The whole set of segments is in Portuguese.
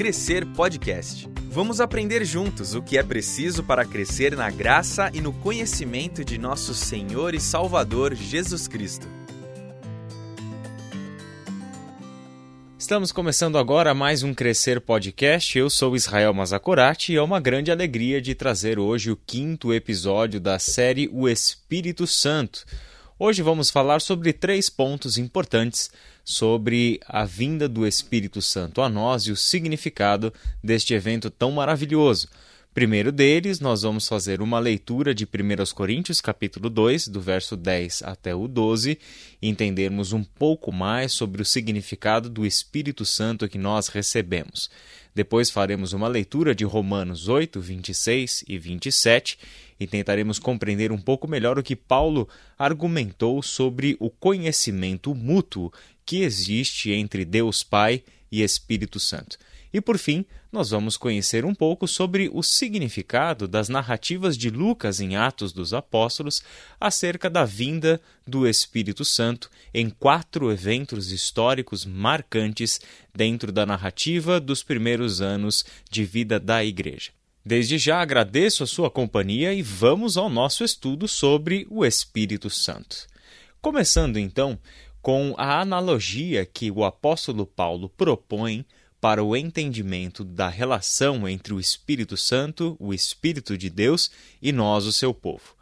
Crescer Podcast. Vamos aprender juntos o que é preciso para crescer na graça e no conhecimento de nosso Senhor e Salvador Jesus Cristo. Estamos começando agora mais um Crescer Podcast. Eu sou Israel Mazakorati e é uma grande alegria de trazer hoje o quinto episódio da série O Espírito Santo. Hoje vamos falar sobre três pontos importantes sobre a vinda do Espírito Santo a nós e o significado deste evento tão maravilhoso. Primeiro deles, nós vamos fazer uma leitura de 1 Coríntios, capítulo 2, do verso 10 até o 12, e entendermos um pouco mais sobre o significado do Espírito Santo que nós recebemos. Depois faremos uma leitura de Romanos 8, 26 e 27 e tentaremos compreender um pouco melhor o que Paulo argumentou sobre o conhecimento mútuo que existe entre Deus Pai e Espírito Santo. E por fim, nós vamos conhecer um pouco sobre o significado das narrativas de Lucas em Atos dos Apóstolos acerca da vinda do Espírito Santo em quatro eventos históricos marcantes dentro da narrativa dos primeiros anos de vida da Igreja. Desde já agradeço a sua companhia e vamos ao nosso estudo sobre o Espírito Santo. Começando então com a analogia que o apóstolo Paulo propõe para o entendimento da relação entre o Espírito Santo, o Espírito de Deus, e nós, o seu povo.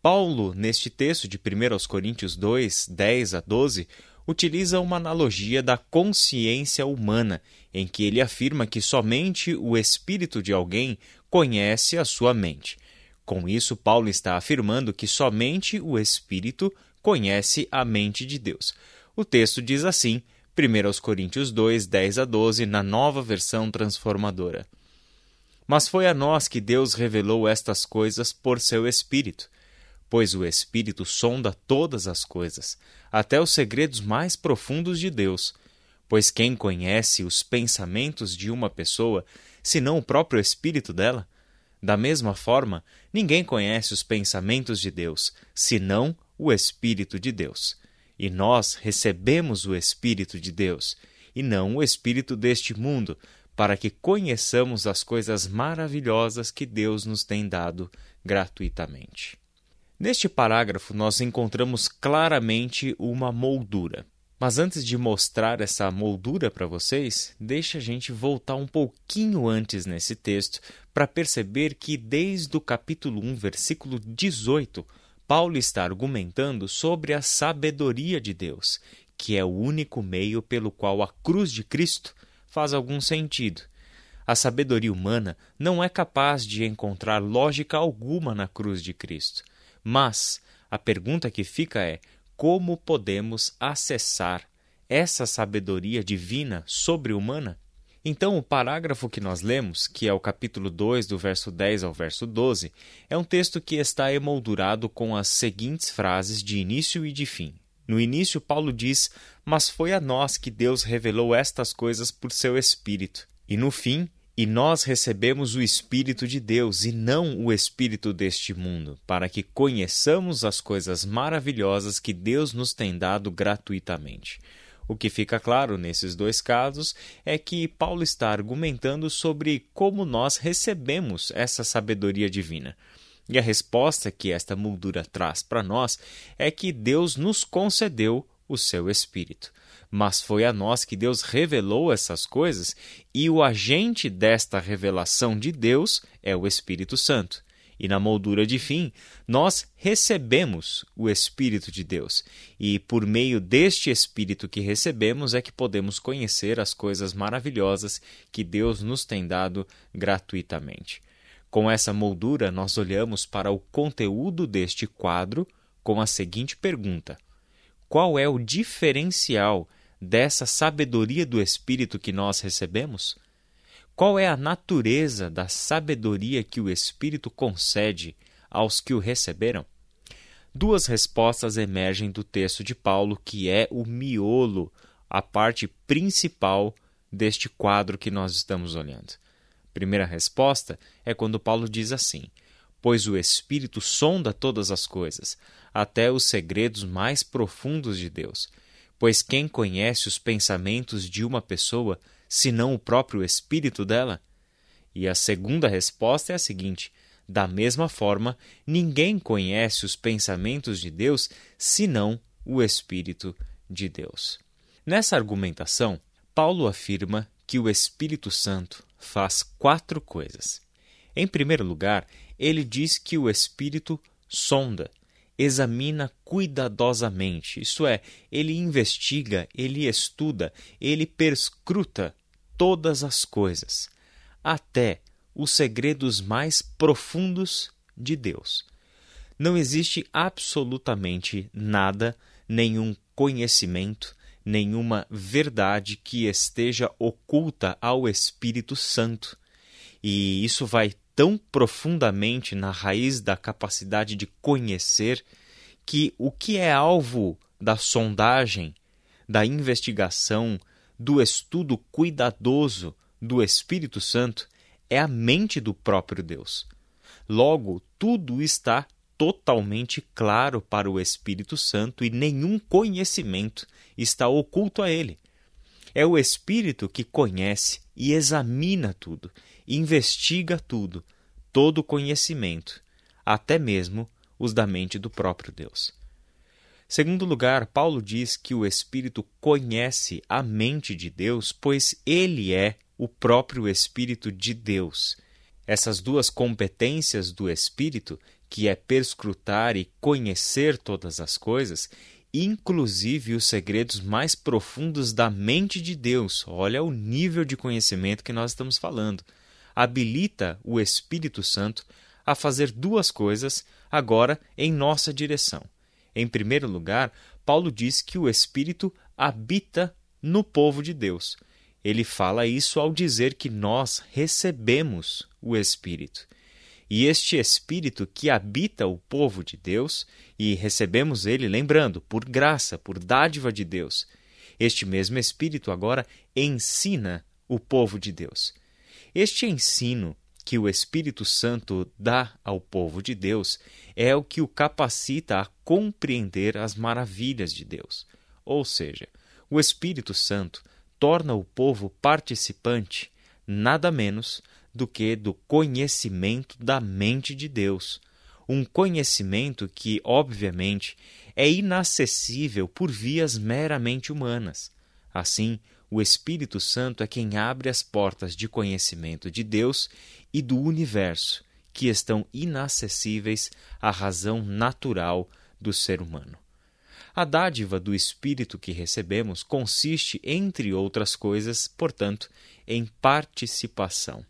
Paulo, neste texto de 1 Coríntios 2, 10 a 12, utiliza uma analogia da consciência humana, em que ele afirma que somente o espírito de alguém conhece a sua mente. Com isso, Paulo está afirmando que somente o espírito conhece a mente de Deus. O texto diz assim: 1 Coríntios 2, 10 a 12, na nova versão transformadora. Mas foi a nós que Deus revelou estas coisas por seu Espírito, pois o Espírito sonda todas as coisas, até os segredos mais profundos de Deus. Pois quem conhece os pensamentos de uma pessoa, senão o próprio Espírito dela? Da mesma forma, ninguém conhece os pensamentos de Deus, senão o Espírito de Deus. E nós recebemos o Espírito de Deus, e não o Espírito deste mundo, para que conheçamos as coisas maravilhosas que Deus nos tem dado gratuitamente. Neste parágrafo, nós encontramos claramente uma moldura. Mas antes de mostrar essa moldura para vocês, deixa a gente voltar um pouquinho antes nesse texto para perceber que desde o capítulo 1, versículo 18, Paulo está argumentando sobre a sabedoria de Deus, que é o único meio pelo qual a cruz de Cristo faz algum sentido. A sabedoria humana não é capaz de encontrar lógica alguma na cruz de Cristo. Mas a pergunta que fica é: como podemos acessar essa sabedoria divina sobre-humana? Então, o parágrafo que nós lemos, que é o capítulo 2, do verso 10 ao verso 12, é um texto que está emoldurado com as seguintes frases de início e de fim. No início, Paulo diz: Mas foi a nós que Deus revelou estas coisas por seu Espírito. E no fim, e nós recebemos o Espírito de Deus e não o Espírito deste mundo, para que conheçamos as coisas maravilhosas que Deus nos tem dado gratuitamente. O que fica claro nesses dois casos é que Paulo está argumentando sobre como nós recebemos essa sabedoria divina. E a resposta que esta moldura traz para nós é que Deus nos concedeu o seu Espírito. Mas foi a nós que Deus revelou essas coisas, e o agente desta revelação de Deus é o Espírito Santo e na moldura de fim, nós recebemos o Espírito de Deus. E por meio deste Espírito que recebemos é que podemos conhecer as coisas maravilhosas que Deus nos tem dado gratuitamente. Com essa moldura, nós olhamos para o conteúdo deste quadro com a seguinte pergunta: Qual é o diferencial dessa sabedoria do Espírito que nós recebemos? Qual é a natureza da sabedoria que o Espírito concede aos que o receberam? Duas respostas emergem do texto de Paulo, que é o miolo, a parte principal deste quadro que nós estamos olhando. Primeira resposta é quando Paulo diz assim: Pois o Espírito sonda todas as coisas, até os segredos mais profundos de Deus. Pois quem conhece os pensamentos de uma pessoa, senão o próprio espírito dela? E a segunda resposta é a seguinte: da mesma forma, ninguém conhece os pensamentos de Deus senão o Espírito de Deus. Nessa argumentação, Paulo afirma que o Espírito Santo faz quatro coisas. Em primeiro lugar, ele diz que o Espírito sonda, examina cuidadosamente, isto é, ele investiga, ele estuda, ele perscruta todas as coisas, até os segredos mais profundos de Deus. Não existe absolutamente nada, nenhum conhecimento, nenhuma verdade que esteja oculta ao Espírito Santo. E isso vai tão profundamente na raiz da capacidade de conhecer que o que é alvo da sondagem, da investigação, do estudo cuidadoso do Espírito Santo é a mente do próprio Deus. Logo, tudo está totalmente claro para o Espírito Santo e nenhum conhecimento está oculto a ele. É o Espírito que conhece e examina tudo, investiga tudo, todo conhecimento, até mesmo os da mente do próprio Deus. Segundo lugar, Paulo diz que o Espírito conhece a mente de Deus, pois ele é o próprio Espírito de Deus. Essas duas competências do Espírito, que é perscrutar e conhecer todas as coisas, inclusive os segredos mais profundos da mente de Deus. Olha o nível de conhecimento que nós estamos falando. Habilita o Espírito Santo a fazer duas coisas agora em nossa direção. Em primeiro lugar, Paulo diz que o Espírito habita no povo de Deus. Ele fala isso ao dizer que nós recebemos o Espírito. E este Espírito que habita o povo de Deus, e recebemos ele, lembrando, por graça, por dádiva de Deus, este mesmo Espírito agora ensina o povo de Deus. Este ensino que o Espírito Santo dá ao povo de Deus é o que o capacita a compreender as maravilhas de Deus. Ou seja, o Espírito Santo torna o povo participante nada menos do que do conhecimento da mente de Deus. Um conhecimento que, obviamente, é inacessível por vias meramente humanas. Assim, o Espírito Santo é quem abre as portas de conhecimento de Deus e do universo, que estão inacessíveis à razão natural do ser humano. A dádiva do Espírito que recebemos consiste, entre outras coisas, portanto, em participação.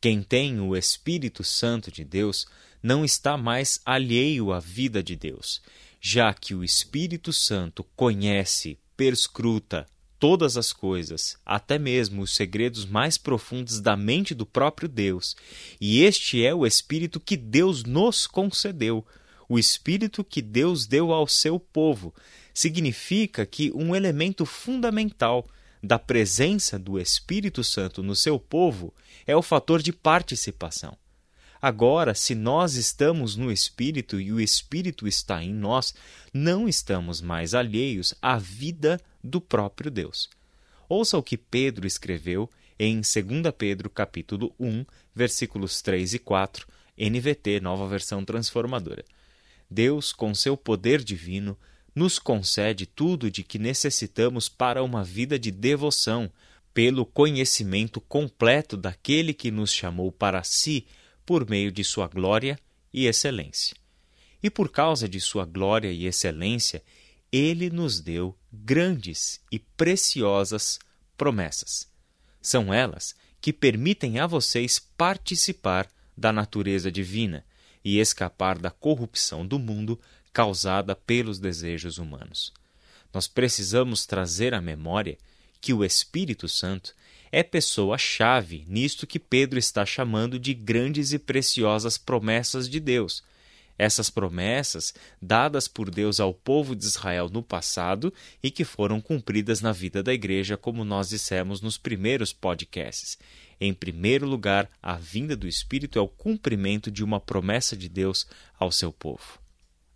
Quem tem o Espírito Santo de Deus não está mais alheio à vida de Deus, já que o Espírito Santo conhece, perscruta, todas as coisas, até mesmo os segredos mais profundos da mente do próprio Deus. E este é o Espírito que Deus nos concedeu, o Espírito que Deus deu ao seu povo. Significa que um elemento fundamental da presença do Espírito Santo no seu povo é o fator de participação. Agora, se nós estamos no Espírito e o Espírito está em nós, não estamos mais alheios à vida do próprio Deus. Ouça o que Pedro escreveu em 2 Pedro capítulo 1, versículos 3 e 4, NVT, nova versão transformadora. Deus, com seu poder divino, nos concede tudo de que necessitamos para uma vida de devoção, pelo conhecimento completo daquele que nos chamou para si por meio de sua glória e excelência. E por causa de sua glória e excelência, ele nos deu grandes e preciosas promessas. São elas que permitem a vocês participar da natureza divina e escapar da corrupção do mundo causada pelos desejos humanos. Nós precisamos trazer à memória que o Espírito Santo é pessoa-chave nisto que Pedro está chamando de grandes e preciosas promessas de Deus. Essas promessas dadas por Deus ao povo de Israel no passado e que foram cumpridas na vida da igreja, como nós dissemos nos primeiros podcasts. Em primeiro lugar, a vinda do Espírito é o cumprimento de uma promessa de Deus ao seu povo.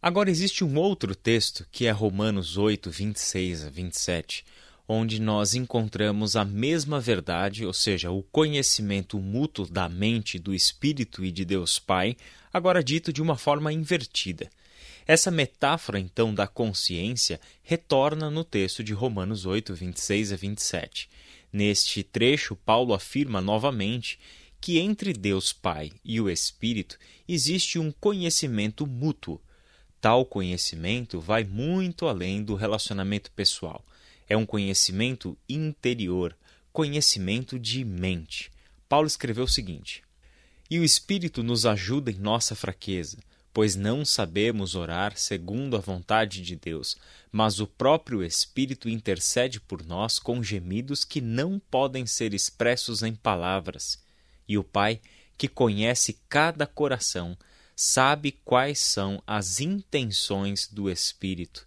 Agora existe um outro texto que é Romanos 8, 26 a 27, onde nós encontramos a mesma verdade, ou seja, o conhecimento mútuo da mente, do Espírito e de Deus Pai, agora dito de uma forma invertida. Essa metáfora, então, da consciência retorna no texto de Romanos 8, 26 a 27. Neste trecho, Paulo afirma novamente que entre Deus Pai e o Espírito existe um conhecimento mútuo. Tal conhecimento vai muito além do relacionamento pessoal. É um conhecimento interior, conhecimento de mente. Paulo escreveu o seguinte: E o Espírito nos ajuda em nossa fraqueza, pois não sabemos orar segundo a vontade de Deus, mas o próprio Espírito intercede por nós com gemidos que não podem ser expressos em palavras. E o Pai, que conhece cada coração, sabe quais são as intenções do Espírito,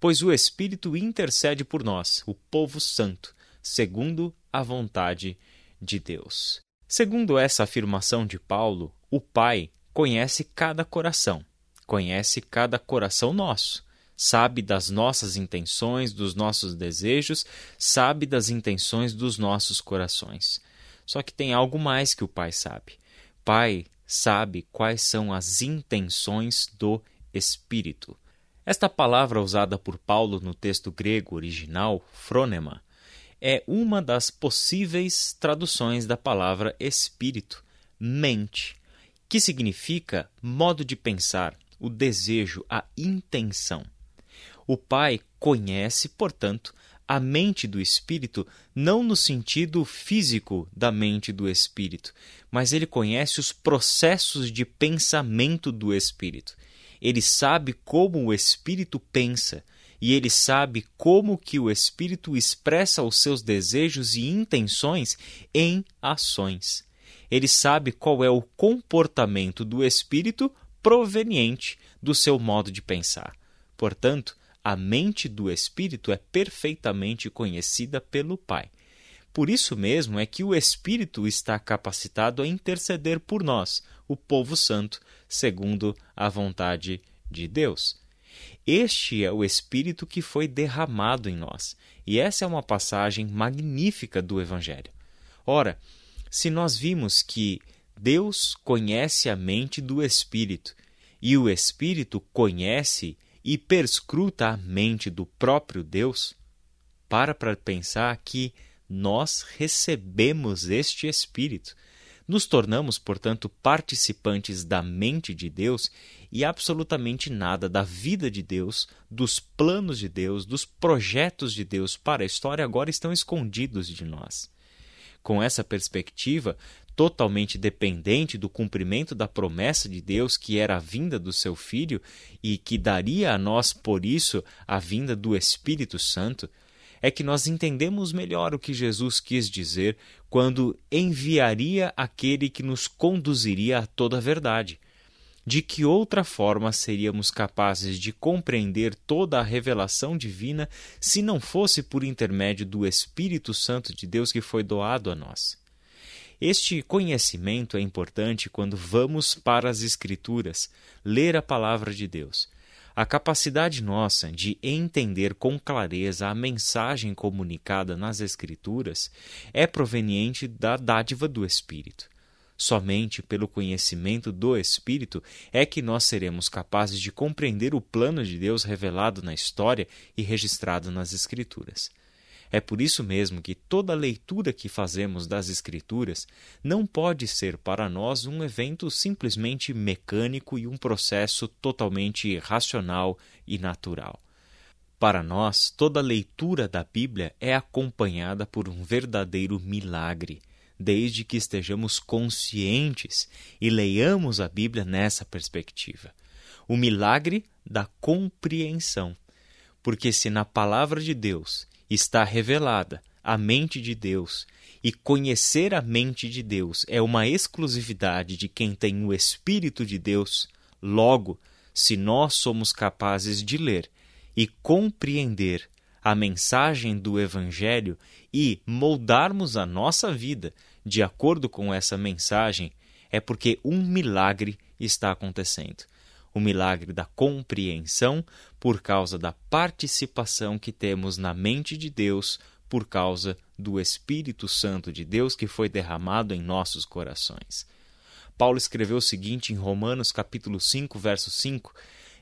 pois o Espírito intercede por nós, o povo santo, segundo a vontade de Deus. Segundo essa afirmação de Paulo, o Pai conhece cada coração, conhece cada coração nosso, sabe das nossas intenções, dos nossos desejos, sabe das intenções dos nossos corações. Só que tem algo mais que o Pai sabe. Pai sabe quais são as intenções do Espírito. Esta palavra usada por Paulo no texto grego original, fronema, é uma das possíveis traduções da palavra espírito, mente, que significa modo de pensar, o desejo, a intenção. O Pai conhece, portanto, a mente do espírito não no sentido físico da mente do espírito, mas ele conhece os processos de pensamento do espírito. Ele sabe como o espírito pensa e ele sabe como que o espírito expressa os seus desejos e intenções em ações. Ele sabe qual é o comportamento do espírito proveniente do seu modo de pensar. Portanto, a mente do Espírito é perfeitamente conhecida pelo Pai. Por isso mesmo é que o Espírito está capacitado a interceder por nós, o povo santo, segundo a vontade de Deus. Este é o Espírito que foi derramado em nós, e essa é uma passagem magnífica do Evangelho. Ora, se nós vimos que Deus conhece a mente do Espírito e o Espírito conhece e perscruta a mente do próprio Deus, para para pensar que nós recebemos este Espírito. Nos tornamos, portanto, participantes da mente de Deus e absolutamente nada da vida de Deus, dos planos de Deus, dos projetos de Deus para a história agora estão escondidos de nós. Com essa perspectiva, totalmente dependente do cumprimento da promessa de Deus, que era a vinda do seu Filho e que daria a nós, por isso, a vinda do Espírito Santo, é que nós entendemos melhor o que Jesus quis dizer quando enviaria aquele que nos conduziria a toda a verdade. De que outra forma seríamos capazes de compreender toda a revelação divina se não fosse por intermédio do Espírito Santo de Deus que foi doado a nós? Este conhecimento é importante quando vamos para as Escrituras ler a palavra de Deus. A capacidade nossa de entender com clareza a mensagem comunicada nas Escrituras é proveniente da dádiva do Espírito. Somente pelo conhecimento do Espírito é que nós seremos capazes de compreender o plano de Deus revelado na história e registrado nas Escrituras. É por isso mesmo que toda leitura que fazemos das Escrituras não pode ser para nós um evento simplesmente mecânico e um processo totalmente racional e natural. Para nós, toda leitura da Bíblia é acompanhada por um verdadeiro milagre, desde que estejamos conscientes e leiamos a Bíblia nessa perspectiva. O milagre da compreensão. Porque se na palavra de Deus está revelada a mente de Deus, e conhecer a mente de Deus é uma exclusividade de quem tem o Espírito de Deus, logo, se nós somos capazes de ler e compreender a mensagem do Evangelho e moldarmos a nossa vida de acordo com essa mensagem, é porque um milagre está acontecendo. O milagre da compreensão por causa da participação que temos na mente de Deus por causa do Espírito Santo de Deus que foi derramado em nossos corações. Paulo escreveu o seguinte em Romanos capítulo 5, verso 5: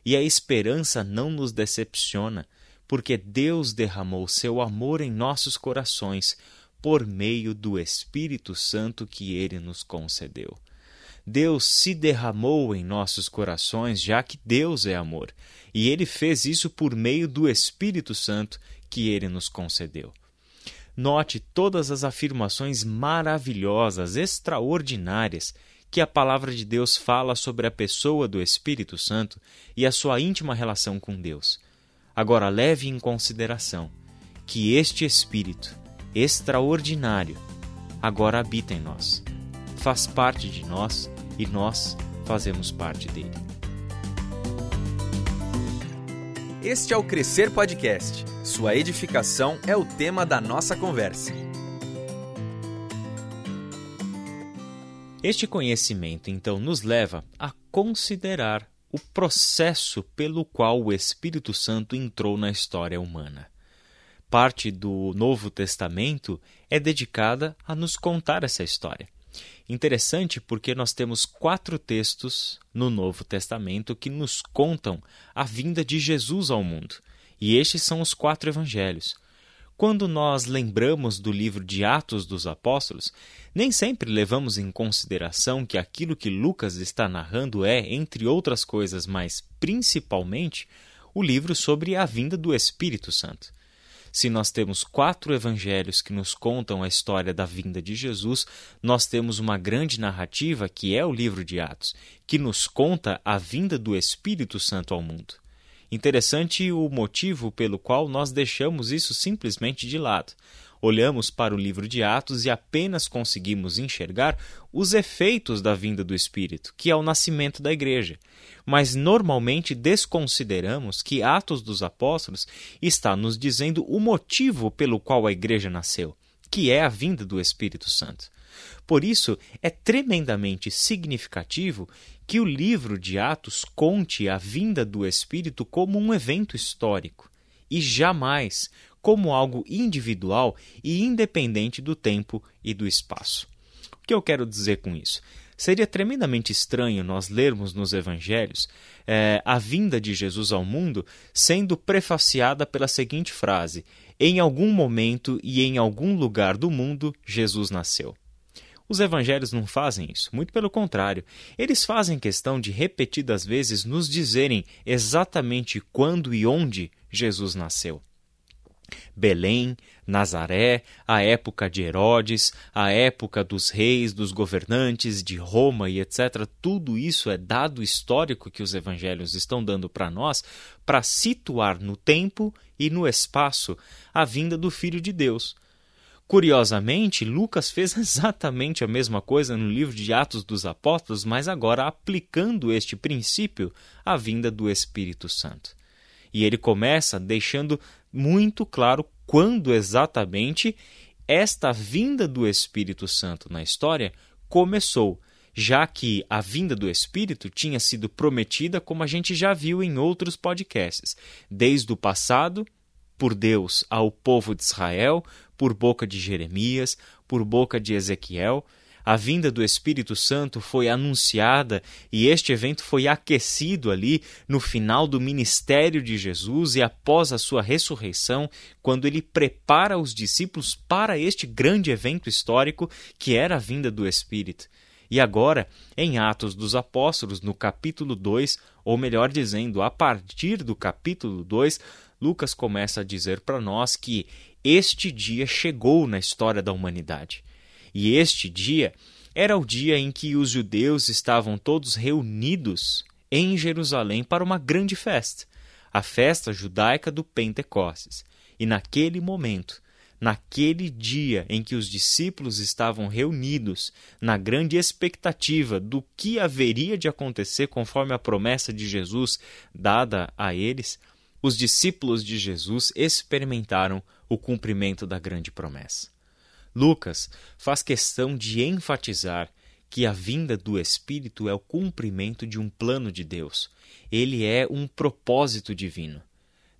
"E a esperança não nos decepciona, porque Deus derramou seu amor em nossos corações por meio do Espírito Santo que ele nos concedeu." Deus se derramou em nossos corações, já que Deus é amor, e ele fez isso por meio do Espírito Santo que ele nos concedeu. Note todas as afirmações maravilhosas, extraordinárias que a palavra de Deus fala sobre a pessoa do Espírito Santo e a sua íntima relação com Deus. Agora leve em consideração que este Espírito extraordinário agora habita em nós, faz parte de nós e nós fazemos parte dele. Este é o Crescer Podcast. Sua edificação é o tema da nossa conversa. Este conhecimento, então, nos leva a considerar o processo pelo qual o Espírito Santo entrou na história humana. Parte do Novo Testamento é dedicada a nos contar essa história. Interessante porque nós temos quatro textos no Novo Testamento que nos contam a vinda de Jesus ao mundo. E estes são os quatro evangelhos. Quando nós lembramos do livro de Atos dos Apóstolos, nem sempre levamos em consideração que aquilo que Lucas está narrando é, entre outras coisas, mas principalmente, o livro sobre a vinda do Espírito Santo. Se nós temos quatro evangelhos que nos contam a história da vinda de Jesus, nós temos uma grande narrativa, que é o livro de Atos, que nos conta a vinda do Espírito Santo ao mundo. Interessante o motivo pelo qual nós deixamos isso simplesmente de lado. Olhamos para o livro de Atos e apenas conseguimos enxergar os efeitos da vinda do Espírito, que é o nascimento da igreja mas normalmente desconsideramos que Atos dos Apóstolos está nos dizendo o motivo pelo qual a igreja nasceu, que é a vinda do Espírito Santo. Por isso, é tremendamente significativo que o livro de Atos conte a vinda do Espírito como um evento histórico e jamais como algo individual e independente do tempo e do espaço. O que eu quero dizer com isso? Seria tremendamente estranho nós lermos nos evangelhos é, a vinda de Jesus ao mundo sendo prefaciada pela seguinte frase: Em algum momento e em algum lugar do mundo, Jesus nasceu. Os evangelhos não fazem isso, muito pelo contrário. Eles fazem questão de repetidas vezes nos dizerem exatamente quando e onde Jesus nasceu. Belém, Nazaré, a época de Herodes, a época dos reis, dos governantes de Roma e etc. Tudo isso é dado histórico que os evangelhos estão dando para nós para situar no tempo e no espaço a vinda do Filho de Deus. Curiosamente, Lucas fez exatamente a mesma coisa no livro de Atos dos Apóstolos, mas agora aplicando este princípio à vinda do Espírito Santo. E ele começa deixando muito claro quando exatamente esta vinda do Espírito Santo na história começou, já que a vinda do Espírito tinha sido prometida, como a gente já viu em outros podcasts, desde o passado, por Deus ao povo de Israel, por boca de Jeremias, por boca de Ezequiel a vinda do Espírito Santo foi anunciada e este evento foi aquecido ali no final do ministério de Jesus e após a sua ressurreição, quando ele prepara os discípulos para este grande evento histórico que era a vinda do Espírito. E agora, em Atos dos Apóstolos, no capítulo 2, ou melhor dizendo, a partir do capítulo 2, Lucas começa a dizer para nós que este dia chegou na história da humanidade. E este dia era o dia em que os judeus estavam todos reunidos em Jerusalém para uma grande festa, a festa judaica do Pentecostes. E naquele momento, naquele dia em que os discípulos estavam reunidos na grande expectativa do que haveria de acontecer conforme a promessa de Jesus dada a eles, os discípulos de Jesus experimentaram o cumprimento da grande promessa. Lucas faz questão de enfatizar que a vinda do Espírito é o cumprimento de um plano de Deus. Ele é um propósito divino.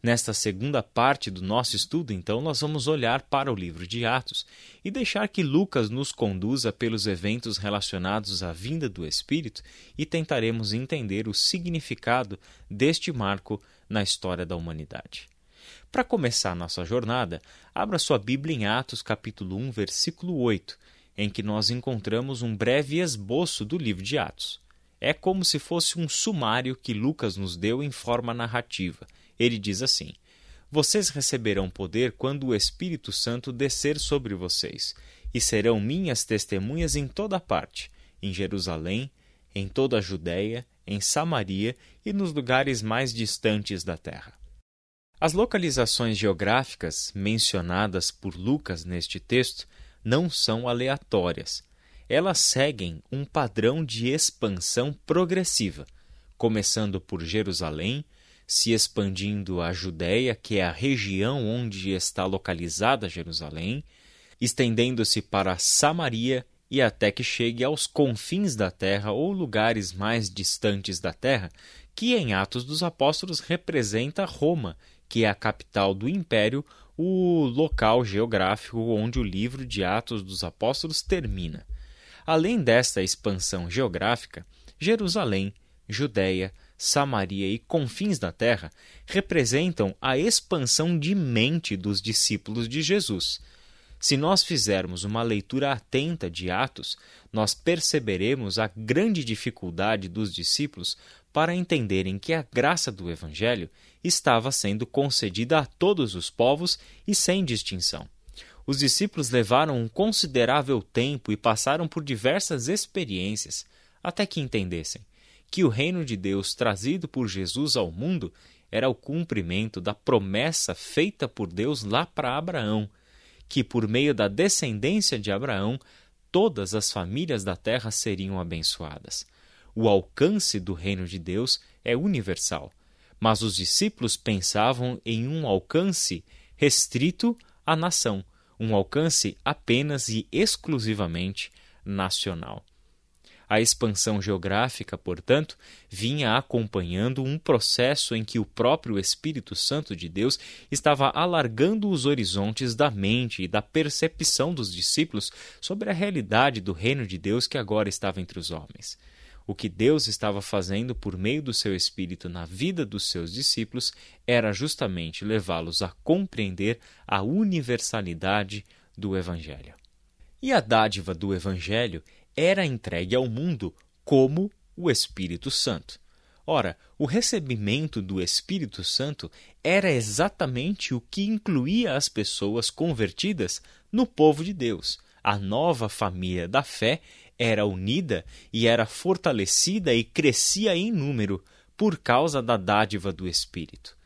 Nesta segunda parte do nosso estudo, então, nós vamos olhar para o livro de Atos e deixar que Lucas nos conduza pelos eventos relacionados à vinda do Espírito e tentaremos entender o significado deste marco na história da humanidade. Para começar nossa jornada, abra sua Bíblia em Atos, capítulo 1, versículo 8, em que nós encontramos um breve esboço do livro de Atos. É como se fosse um sumário que Lucas nos deu em forma narrativa ele diz assim: Vocês receberão poder quando o Espírito Santo descer sobre vocês, e serão minhas testemunhas em toda parte, em Jerusalém, em toda a Judéia, em Samaria e nos lugares mais distantes da terra. As localizações geográficas mencionadas por Lucas neste texto não são aleatórias. Elas seguem um padrão de expansão progressiva, começando por Jerusalém, se expandindo a Judéia, que é a região onde está localizada Jerusalém, estendendo-se para Samaria e até que chegue aos confins da terra ou lugares mais distantes da terra, que em Atos dos Apóstolos representa Roma, que é a capital do império, o local geográfico onde o livro de Atos dos Apóstolos termina. Além desta expansão geográfica, Jerusalém, Judéia, Samaria e confins da terra representam a expansão de mente dos discípulos de Jesus. Se nós fizermos uma leitura atenta de Atos, nós perceberemos a grande dificuldade dos discípulos para entenderem que a graça do Evangelho estava sendo concedida a todos os povos e sem distinção. Os discípulos levaram um considerável tempo e passaram por diversas experiências até que entendessem que o reino de Deus trazido por Jesus ao mundo era o cumprimento da promessa feita por Deus lá para Abraão, que por meio da descendência de Abraão todas as famílias da terra seriam abençoadas. O alcance do reino de Deus é universal, mas os discípulos pensavam em um alcance restrito à nação, um alcance apenas e exclusivamente nacional. A expansão geográfica, portanto, vinha acompanhando um processo em que o próprio Espírito Santo de Deus estava alargando os horizontes da mente e da percepção dos discípulos sobre a realidade do reino de Deus que agora estava entre os homens. O que Deus estava fazendo por meio do seu Espírito na vida dos seus discípulos era justamente levá-los a compreender a universalidade do Evangelho. E a dádiva do Evangelho era entregue ao mundo como o Espírito Santo. Ora, o recebimento do Espírito Santo era exatamente o que incluía as pessoas convertidas no povo de Deus. A nova família da fé era unida e era fortalecida e crescia em número por causa da dádiva do Espírito.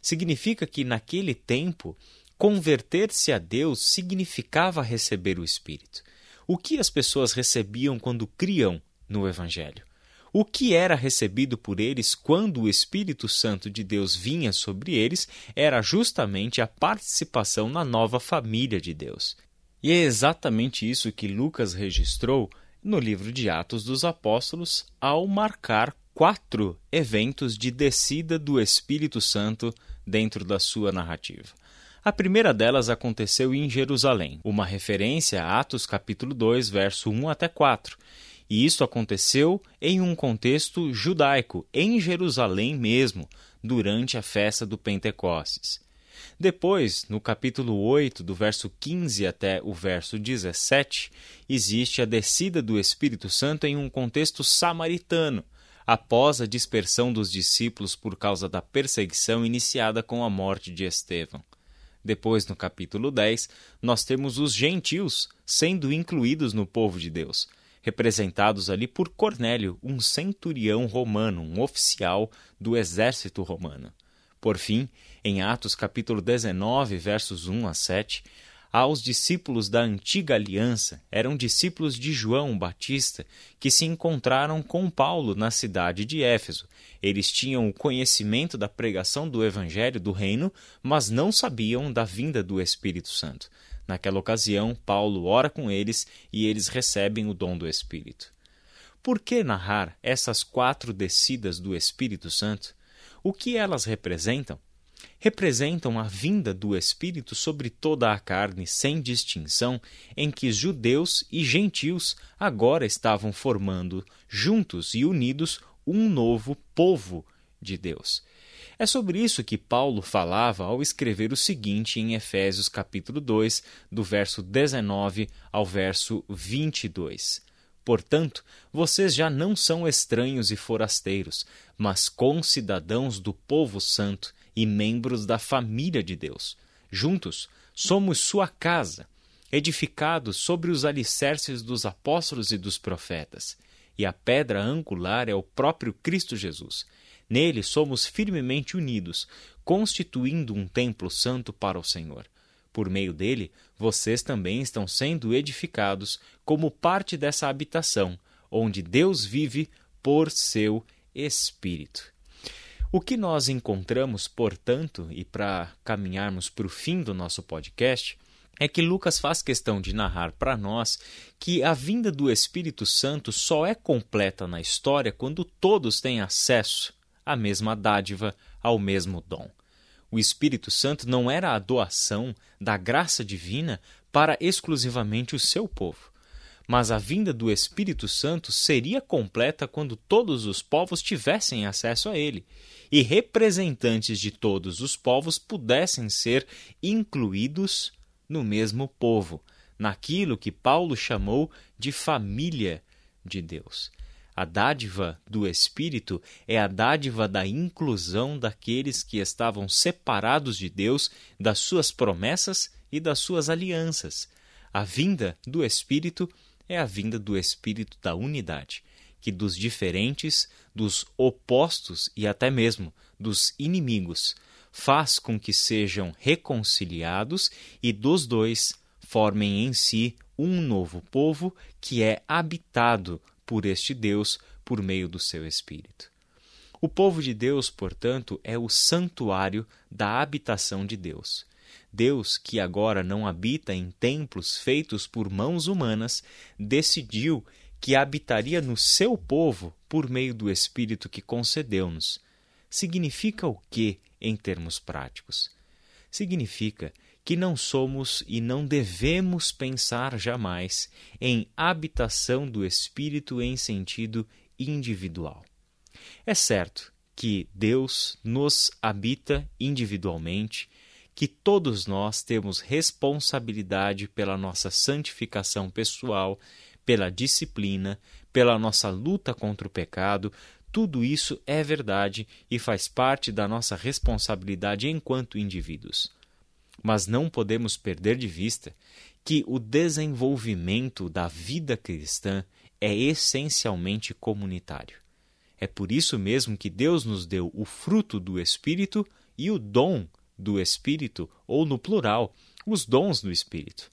Significa que naquele tempo, converter-se a Deus significava receber o Espírito o que as pessoas recebiam quando criam no Evangelho. O que era recebido por eles quando o Espírito Santo de Deus vinha sobre eles era justamente a participação na nova família de Deus. E é exatamente isso que Lucas registrou no livro de Atos dos Apóstolos ao marcar quatro eventos de descida do Espírito Santo dentro da sua narrativa. A primeira delas aconteceu em Jerusalém, uma referência a Atos capítulo 2, verso 1 até 4. E isso aconteceu em um contexto judaico, em Jerusalém mesmo, durante a festa do Pentecostes. Depois, no capítulo 8, do verso 15 até o verso 17, existe a descida do Espírito Santo em um contexto samaritano, após a dispersão dos discípulos por causa da perseguição iniciada com a morte de Estevão. Depois, no capítulo 10, nós temos os gentios sendo incluídos no povo de Deus, representados ali por Cornélio, um centurião romano, um oficial do exército romano. Por fim, em Atos capítulo 19, versos 1 a 7, aos discípulos da antiga aliança, eram discípulos de João Batista, que se encontraram com Paulo na cidade de Éfeso. Eles tinham o conhecimento da pregação do evangelho do reino, mas não sabiam da vinda do Espírito Santo. Naquela ocasião, Paulo ora com eles e eles recebem o dom do Espírito. Por que narrar essas quatro descidas do Espírito Santo? O que elas representam? representam a vinda do Espírito sobre toda a carne, sem distinção, em que judeus e gentios agora estavam formando, juntos e unidos, um novo povo de Deus. É sobre isso que Paulo falava ao escrever o seguinte em Efésios capítulo 2, do verso 19 ao verso 22. Portanto, vocês já não são estranhos e forasteiros, mas concidadãos do povo santo e membros da família de Deus. Juntos, somos sua casa, edificados sobre os alicerces dos apóstolos e dos profetas. E a pedra angular é o próprio Cristo Jesus. Nele somos firmemente unidos, constituindo um templo santo para o Senhor. Por meio dele, vocês também estão sendo edificados como parte dessa habitação, onde Deus vive por seu Espírito. O que nós encontramos, portanto, e para caminharmos para o fim do nosso podcast, é que Lucas faz questão de narrar para nós que a vinda do Espírito Santo só é completa na história quando todos têm acesso a mesma dádiva, ao mesmo dom. O Espírito Santo não era a doação da graça divina para exclusivamente o seu povo. Mas a vinda do Espírito Santo seria completa quando todos os povos tivessem acesso a ele e representantes de todos os povos pudessem ser incluídos no mesmo povo, naquilo que Paulo chamou de família de Deus. A dádiva do Espírito é a dádiva da inclusão daqueles que estavam separados de Deus, das suas promessas e das suas alianças. A vinda do Espírito é a vinda do Espírito da unidade, que dos diferentes, dos opostos e até mesmo dos inimigos faz com que sejam reconciliados e dos dois formem em si um novo povo que é habitado por este Deus por meio do seu Espírito. O povo de Deus, portanto, é o santuário da habitação de Deus. Deus, que agora não habita em templos feitos por mãos humanas, decidiu que habitaria no seu povo por meio do Espírito que concedeu-nos. Significa o que em termos práticos? Significa que não somos e não devemos pensar jamais em habitação do Espírito em sentido individual. É certo que Deus nos habita individualmente, que todos nós temos responsabilidade pela nossa santificação pessoal, pela disciplina, pela nossa luta contra o pecado, tudo isso é verdade e faz parte da nossa responsabilidade enquanto indivíduos. Mas não podemos perder de vista que o desenvolvimento da vida cristã é essencialmente comunitário. É por isso mesmo que Deus nos deu o fruto do Espírito e o dom do Espírito, ou no plural, os dons do Espírito.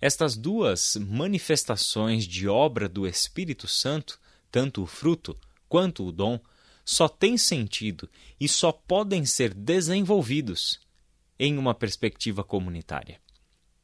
Estas duas manifestações de obra do Espírito Santo, tanto o fruto quanto o dom, só têm sentido e só podem ser desenvolvidos em uma perspectiva comunitária.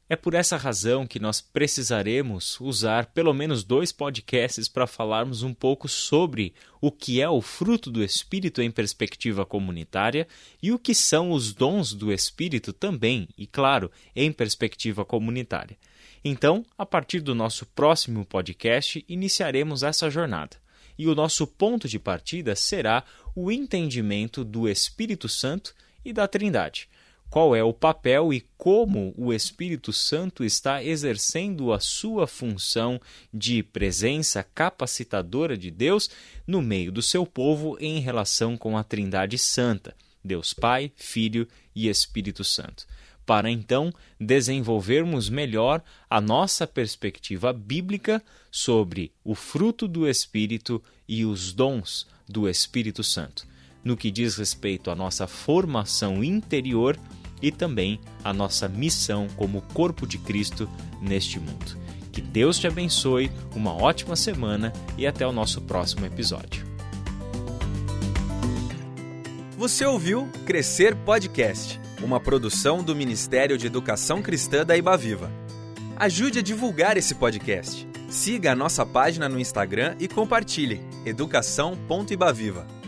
É por essa razão que nós precisaremos usar pelo menos dois podcasts para falarmos um pouco sobre o que é o fruto do Espírito em perspectiva comunitária e o que são os dons do Espírito também, e claro, em perspectiva comunitária. Então, a partir do nosso próximo podcast, iniciaremos essa jornada. E o nosso ponto de partida será o entendimento do Espírito Santo e da Trindade qual é o papel e como o Espírito Santo está exercendo a sua função de presença capacitadora de Deus no meio do seu povo em relação com a Trindade Santa, Deus Pai, Filho e Espírito Santo. Para então desenvolvermos melhor a nossa perspectiva bíblica sobre o fruto do Espírito e os dons do Espírito Santo, no que diz respeito à nossa formação interior e também a nossa missão como corpo de Cristo neste mundo. Que Deus te abençoe, uma ótima semana e até o nosso próximo episódio. Você ouviu Crescer Podcast, uma produção do Ministério de Educação Cristã da Ibaviva. Ajude a divulgar esse podcast. Siga a nossa página no Instagram e compartilhe educação.ibaviva.